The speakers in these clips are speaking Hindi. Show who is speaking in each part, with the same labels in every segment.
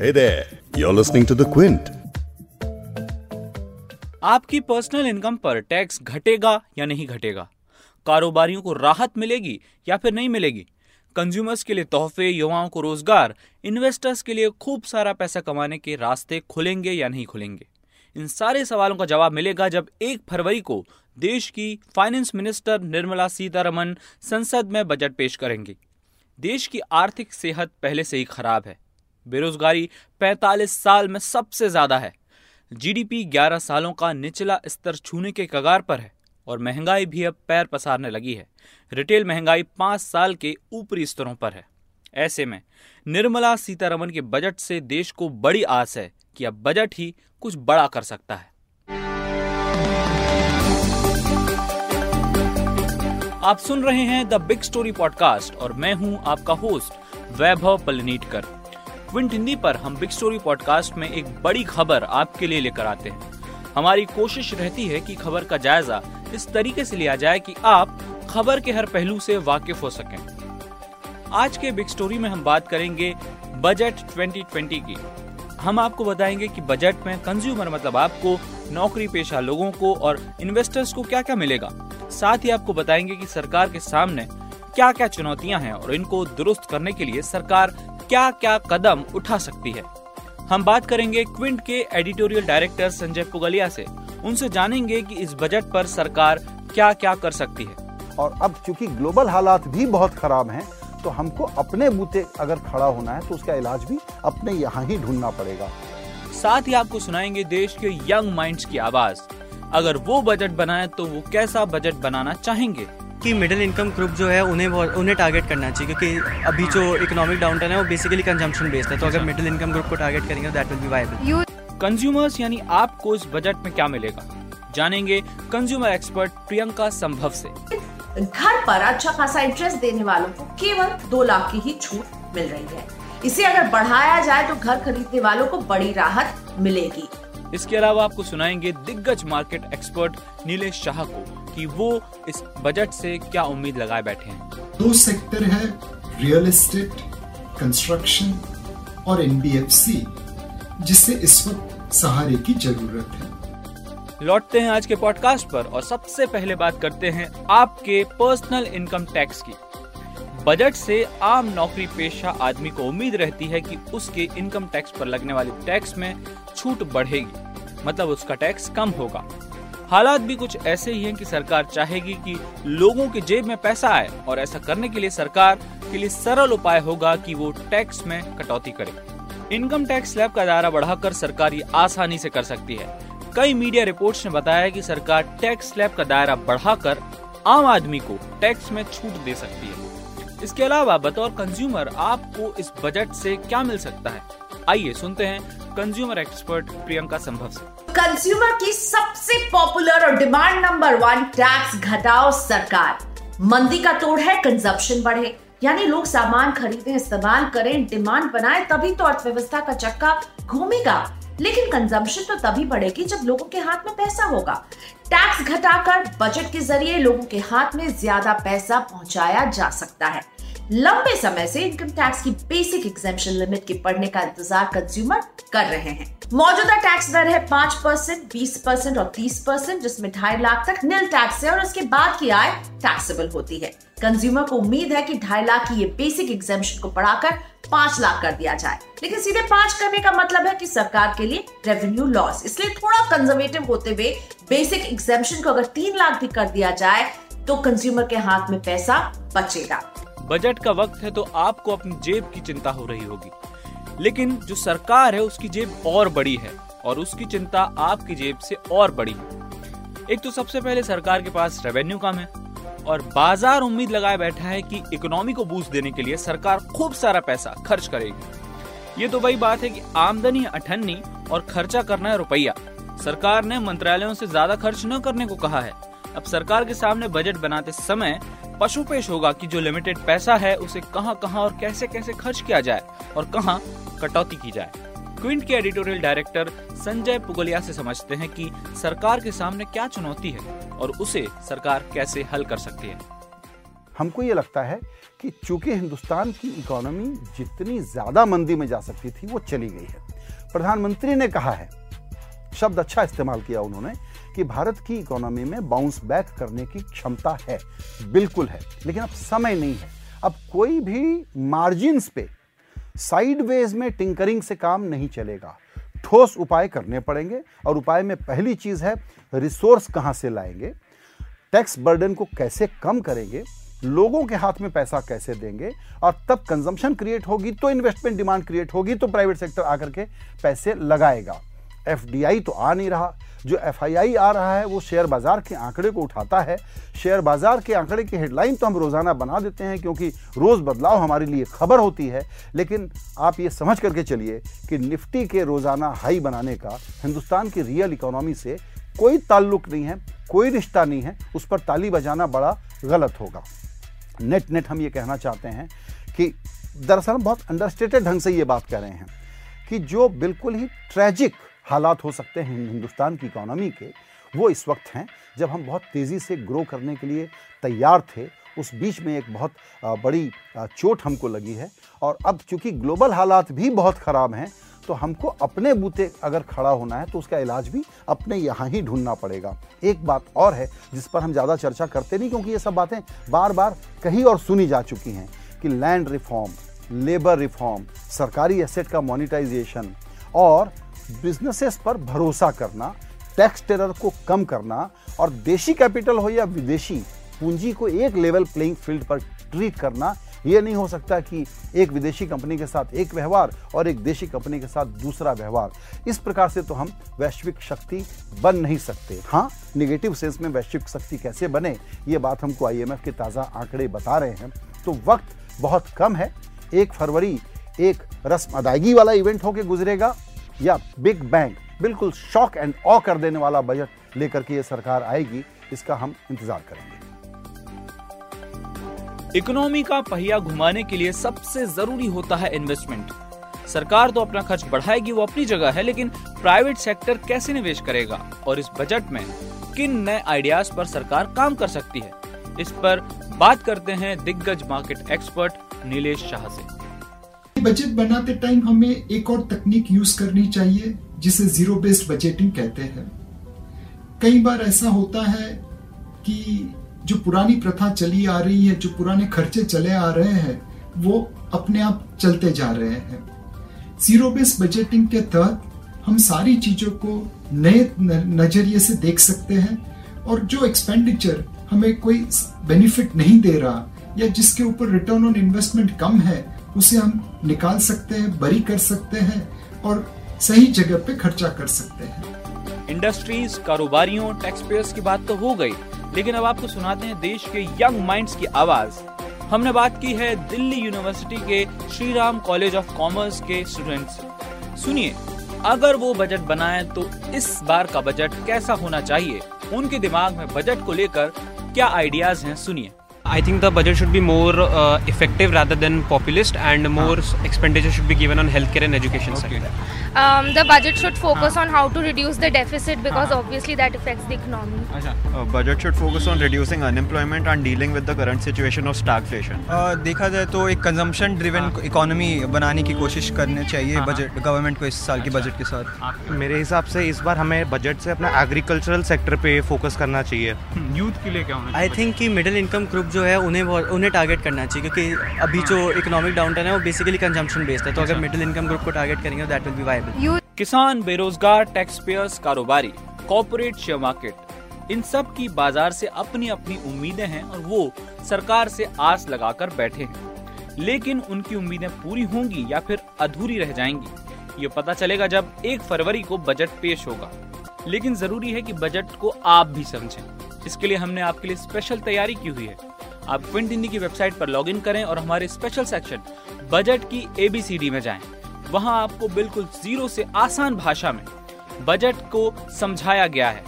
Speaker 1: Hey there, you're listening to The Quint.
Speaker 2: आपकी पर्सनल इनकम पर टैक्स घटेगा या नहीं घटेगा? कारोबारियों को राहत मिलेगी या फिर नहीं मिलेगी? कंज्यूमर्स के लिए तोहफे युवाओं को रोज़गार इन्वेस्टर्स के लिए खूब सारा पैसा कमाने के रास्ते खुलेंगे या नहीं खुलेंगे? इन सारे सवालों का जवाब मिलेगा जब एक फरवरी को देश की फाइनेंस मिनिस्टर निर्मला सीतारमन संसद में बजट पेश करेंगी। देश की आर्थिक सेहत पहले से ही खराब है। बेरोजगारी 45 साल में सबसे ज़्यादा है। जीडीपी 11 सालों का निचला स्तर छूने के कगार पर है और महँगाई भी अब पैर पसारने लगी है। रिटेल महँगाई पाँच साल के ऊपरी स्तरों पर है। ऐसे में निर्मला सीतारमन के बजट से देश को बड़ी आस है कि अब बजट ही कुछ बड़ा कर सकता है। आप सुन रहे हैं द बिग स्टोरी पॉडकास्ट और मैं हूँ आपका होस्ट वैभव पलनीटकर। क्विंट हिंदी पर हम बिग स्टोरी पॉडकास्ट में एक बड़ी खबर आपके लिए लेकर आते हैं। हमारी कोशिश रहती है कि खबर का जायजा इस तरीके से लिया जाए कि आप खबर के हर पहलू से वाकिफ हो सकें। आज के बिग स्टोरी में हम बात करेंगे बजट 2020 की। हम आपको बताएँगे कि बजट में कंज्यूमर मतलब आपको नौकरी पेशा लोगों को और इन्वेस्टर्स को क्या क्या मिलेगा। साथ ही आपको बताएँगे कि सरकार के सामने क्या क्या चुनौतियाँ हैं और इनको दुरुस्त करने के लिए सरकार क्या क्या कदम उठा सकती है? हम बात करेंगे क्विंट के एडिटोरियल डायरेक्टर संजय पुगलिया से। उनसे जानेंगे कि इस बजट पर सरकार क्या क्या कर सकती है।
Speaker 3: और अब चूँकि ग्लोबल हालात भी बहुत खराब हैं तो हमको अपने बूते अगर खड़ा होना है तो उसका इलाज भी अपने यहाँ ही ढूंढना पड़ेगा।
Speaker 2: साथ ही आपको सुनाएँगे देश के यंग माइंड्स की आवाज़। अगर वो बजट बनाए तो वो कैसा बजट बनाना चाहेंगे?
Speaker 4: कि मिडिल इनकम ग्रुप जो है उन्हें उन्हें टारगेट करना चाहिए क्योंकि अभी जो इकोनॉमिक डाउनटर्न है वो बेसिकली कंजम्पशन बेस्ड है। तो अगर मिडिल इनकम ग्रुप को टारगेट करेंगे that will be viable
Speaker 2: consumers यानी आपको इस बजट में क्या मिलेगा? जानेंगे कंज्यूमर एक्सपर्ट प्रियंका संभव से।
Speaker 5: घर पर अच्छा खासा इंटरेस्ट देने वालों को केवल दो लाख की ही छूट मिल रही है। इसे अगर बढ़ाया जाए तो घर खरीदने वालों को बड़ी राहत मिलेगी।
Speaker 2: इसके अलावा आपको सुनाएँगे दिग्गज मार्केट एक्सपर्ट नीलेश शाह को। कि वो इस बजट से क्या उम्मीद लगाए बैठे हैं।
Speaker 6: दो सेक्टर है रियल एस्टेट कंस्ट्रक्शन और एनबीएफसी जिससे इस वक्त सहारे की ज़रूरत है।
Speaker 2: लौटते हैं आज के पॉडकास्ट पर और सबसे पहले बात करते हैं आपके पर्सनल इनकम टैक्स की। बजट से आम नौकरी पेशा आदमी को उम्मीद रहती है कि उसके इनकम टैक्स पर लगने वाले टैक्स में छूट बढ़ेगी मतलब उसका टैक्स कम होगा। हालात भी कुछ ऐसे ही हैं कि सरकार चाहेगी कि लोगों के जेब में पैसा आए और ऐसा करने के लिए सरकार के लिए सरल उपाय होगा कि वो टैक्स में कटौती करे। इनकम टैक्स स्लैब का दायरा बढ़ाकर सरकार ये आसानी से कर सकती है। कई मीडिया रिपोर्ट्स ने बताया कि सरकार टैक्स स्लैब का दायरा बढ़ाकर आम आदमी को टैक्स में छूट दे सकती है। इसके अलावा बतौर कंज्यूमर आपको इस बजट से क्या मिल सकता है? आइए सुनते हैं कंज्यूमर एक्सपर्ट प्रियंका संभव से।
Speaker 5: कंज्यूमर की सबसे पॉपुलर और डिमांड नंबर वन टैक्स घटाओ सरकार। मंदी का तोड़ है कंजप्शन बढ़े। यानी लोग सामान खरीदें, इस्तेमाल करें डिमांड बनाए, तभी तो अर्थव्यवस्था का चक्का घूमेगा। लेकिन कंजम्पशन तो तभी बढ़ेगी जब लोगों के हाथ में पैसा होगा। टैक्स घटाकर बजट के ज़रिए लोगों के हाथ में ज़्यादा पैसा पहुँचाया जा सकता है। लंबे समय से इनकम टैक्स की बेसिक एग्जेम्पन लिमिट के पढ़ने का इंतज़ार कंज्यूमर कर रहे हैं। मौजूदा टैक्स दर है पाँच परसेंट, बीस परसेंट और तीस परसेंट, जिसमें ढाई लाख तक नील टैक्स है और उसके बाद की आय टैक्सेबल होती है। कंज्यूमर को उम्मीद है कि ढाई लाख की ये बेसिक एग्जेम्पन को बढ़ाकर पाँच लाख कर दिया जाए। लेकिन सीधे पाँच करने का मतलब है कि सरकार के लिए रेवेन्यू लॉस इसलिए थोड़ा कंजर्वेटिव होते हुए बेसिक एग्जेम्पन को अगर तीन लाख भी कर दिया जाए तो कंज्यूमर के हाथ में पैसा बचेगा।
Speaker 2: बजट का वक्त है तो आपको अपनी जेब की चिंता हो रही होगी। लेकिन जो सरकार है, उसकी जेब और बड़ी है और उसकी चिंता आपकी जेब से और बड़ी है। एक तो सबसे पहले सरकार के पास रेवेन्यू कम है और बाज़ार उम्मीद लगाए बैठा है कि इकोनॉमी को बूस्ट देने के लिए सरकार खूब सारा पैसा खर्च करेगी। ये तो वही बात है कि आमदनी अठन्नी और खर्चा करना है रुपया। सरकार ने मंत्रालयों से ज़्यादा खर्च न करने को कहा है। अब सरकार के सामने बजट बनाते समय पशुपेश होगा कि जो लिमिटेड पैसा है, उसे कहाँ कहाँ और कैसे कैसे खर्च किया जाए और कहाँ कटौती की जाए। क्विंट के एडिटोरियल डायरेक्टर संजय पुगलिया से समझते हैं कि सरकार के सामने क्या चुनौती है और उसे सरकार कैसे हल कर सकती है।
Speaker 3: हमको ये लगता है कि चूँकि हिंदुस्तान की इकोनॉमी जितनी ज़्यादा मंदी में जा सकती थी, वो चली गई है। प्रधानमंत्री ने कहा है, शब्द अच्छा इस्तेमाल किया उन्होंने कि भारत की इकोनॉमी में बाउंस बैक करने की क्षमता है। बिल्कुल है, लेकिन अब समय नहीं है। अब कोई भी मार्जिन पे साइडवेज में टिंकरिंग से काम नहीं चलेगा। ठोस उपाय करने पड़ेंगे और उपाय में पहली चीज़ है रिसोर्स कहाँ से लाएँगे? टैक्स बर्डन को कैसे कम करेंगे? लोगों के हाथ में पैसा कैसे देंगे? और तब कंजम्पशन क्रिएट होगी तो इन्वेस्टमेंट डिमांड क्रिएट होगी तो प्राइवेट सेक्टर आकर के पैसे लगाएगा। एफडीआई तो आ नहीं रहा। जो एफआईआई आ रहा है, वो शेयर बाज़ार के आंकड़े को उठाता है। शेयर बाज़ार के आंकड़े की हेडलाइन तो हम रोज़ाना बना देते हैं, क्योंकि रोज बदलाव हमारे लिए खबर होती है। लेकिन आप ये समझ करके चलिए कि निफ्टी के रोज़ाना हाई बनाने का हिंदुस्तान की रियल इकोनॉमी से कोई ताल्लुक नहीं है, कोई रिश्ता नहीं है, उस पर ताली बजाना बड़ा गलत होगा। नेट नेट हम ये कहना चाहते हैं कि दरअसल बहुत अंडरस्टेटेड ढंग से ये बात कह रहे हैं कि जो बिल्कुल ही ट्रेजिक हालात हो सकते हैं हिंदुस्तान की इकोनॉमी के। वो इस वक्त हैं, जब हम बहुत तेज़ी से ग्रो करने के लिए तैयार थे, उस बीच में एक बहुत बड़ी चोट हमको लगी है। और अब चूँकि ग्लोबल हालात भी बहुत ख़राब हैं तो हमको अपने बूते अगर खड़ा होना है तो उसका इलाज भी अपने यहाँ ही ढूंढना पड़ेगा। एक बात और है, जिस पर हम ज़्यादा चर्चा करते नहीं, क्योंकि ये सब बातें बार बार कही और सुनी जा चुकी हैं कि लैंड रिफॉर्म, लेबर रिफॉर्म, सरकारी एसेट का मोनिटाइजेशन और बिजनेसेस पर भरोसा करना, टैक्स टेरर को कम करना और देशी कैपिटल हो या विदेशी, पूंजी को एक लेवल प्लेइंग फ़ील्ड पर ट्रीट करना यह नहीं हो सकता कि एक विदेशी कंपनी के साथ एक व्यवहार और एक देशी कंपनी के साथ दूसरा व्यवहार। इस प्रकार से तो हम वैश्विक शक्ति बन नहीं सकते। हाँ निगेटिव सेंस में वैश्विक शक्ति कैसे बने, ये बात हमको आईएमएफ के ताज़ा आंकड़े बता रहे हैं। तो वक्त बहुत कम है। एक फरवरी एक रस्म अदायगी वाला इवेंट होके गुजरेगा। या बिग बैंग, बिल्कुल शॉक एंड ऑ कर देने वाला बजट लेकर के ये सरकार आएगी, इसका हम इंतज़ार करेंगे।
Speaker 2: इकोनॉमी का पहिया घुमाने के लिए सबसे ज़रूरी होता है इन्वेस्टमेंट सरकार तो अपना खर्च बढ़ाएगी, वो अपनी जगह है, लेकिन प्राइवेट सेक्टर कैसे निवेश करेगा? और इस बजट में किन नए आइडियाज़ पर सरकार काम कर सकती है? इस पर बात करते हैं दिग्गज मार्केट एक्सपर्ट नीलेश शाह से।
Speaker 6: बजट बनाते टाइम हमें एक और तकनीक यूज़ करनी चाहिए, जिसे ज़ीरो बेस्ड बजटिंग कहते हैं। कई बार ऐसा होता है कि जो पुरानी प्रथा चली आ रही है, जो पुराने खर्चे चले आ रहे हैं, वो अपने आप चलते जा रहे हैं। ज़ीरो बेस्ड बजटिंग के तहत हम सारी चीज़ों को नए नज़रिए से देख सकते हैं, और जो एक्सपेंडिचर हमें कोई बेनिफिट नहीं दे रहा, या जिसके ऊपर रिटर्न ऑन इन्वेस्टमेंट कम है उसे हम निकाल सकते हैं, बरी कर सकते हैं और सही जगह पे खर्चा कर सकते हैं।
Speaker 2: इंडस्ट्रीज़, कारोबारियों टैक्स पेयर्स की बात तो हो गई, लेकिन अब आपको सुनाते हैं देश के यंग माइंड्स की आवाज़। हमने बात की है दिल्ली यूनिवर्सिटी के Shri Ram college of commerce के स्टूडेंट्स सुनिए, अगर वो बजट बनाए तो इस बार का बजट कैसा होना चाहिए? उनके दिमाग में बजट को लेकर क्या आइडियाज़ हैं? सुनिए।
Speaker 7: I think the budget should be more effective rather than populist and more expenditure should be given
Speaker 8: on health care and education the budget should focus on how to reduce the deficit because obviously that affects
Speaker 9: the economy budget should focus on reducing unemployment and dealing with the current situation of
Speaker 10: stagflation देखा जाए तो एक कंजम्पशन ड्रिवन इकोनॉमी बनाने की कोशिश करनी चाहिए बजट गवर्नमेंट को इस साल के बजट के साथ।
Speaker 9: मेरे हिसाब से इस बार हमें बजट से अपना एग्रीकल्चरल सेक्टर पे फोकस करना चाहिए. Hmm.
Speaker 7: यूथ के लिए क्या होना
Speaker 4: आई थिंक कि मिडिल इनकम ग्रुप जो है उन्हें उन्हें टारगेट करना चाहिए क्योंकि अभी जो इकोनॉमिक डाउनटाउन है वो बेसिकली कंजम्पशन बेस्ड है। तो अगर मिडिल इनकम ग्रुप को टारगेट करेंगे तो दैट विल बी वायबल
Speaker 2: किसान बेरोजगार टैक्स पेयर्स कारोबारी कॉपोरेट शेयर मार्केट इन सब की बाज़ार से अपनी अपनी उम्मीदें हैं और वो सरकार से आस लगाकर बैठे हैं। लेकिन उनकी उम्मीदें पूरी होंगी या फिर अधूरी रह जाएँगी ये पता चलेगा जब एक फरवरी को बजट पेश होगा। लेकिन ज़रूरी है कि बजट को आप भी समझें। इसके लिए हमने आपके लिए स्पेशल तैयारी की हुई है। आप क्विंट हिंदी की वेबसाइट पर लॉगिन करें और हमारे स्पेशल सेक्शन बजट की एबीसीडी में जाएँ। वहाँ आपको बिल्कुल ज़ीरो से आसान भाषा में बजट को समझाया गया है।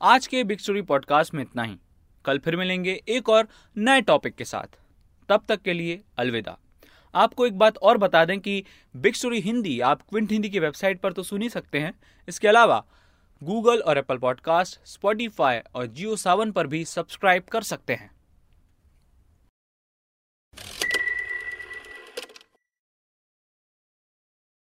Speaker 2: आज के बिग स्टोरी पॉडकास्ट में इतना ही। कल फिर मिलेंगे एक और नए टॉपिक के साथ। तब तक के लिए अलविदा। आपको एक बात और बता दें कि बिग स्टोरी हिंदी, आप क्विंट हिंदी की वेबसाइट पर तो सुन ही सकते हैं। इसके अलावा, गूगल और एप्पल पॉडकास्ट, स्पॉटीफाई और जियो सावन पर भी सब्सक्राइब कर सकते हैं।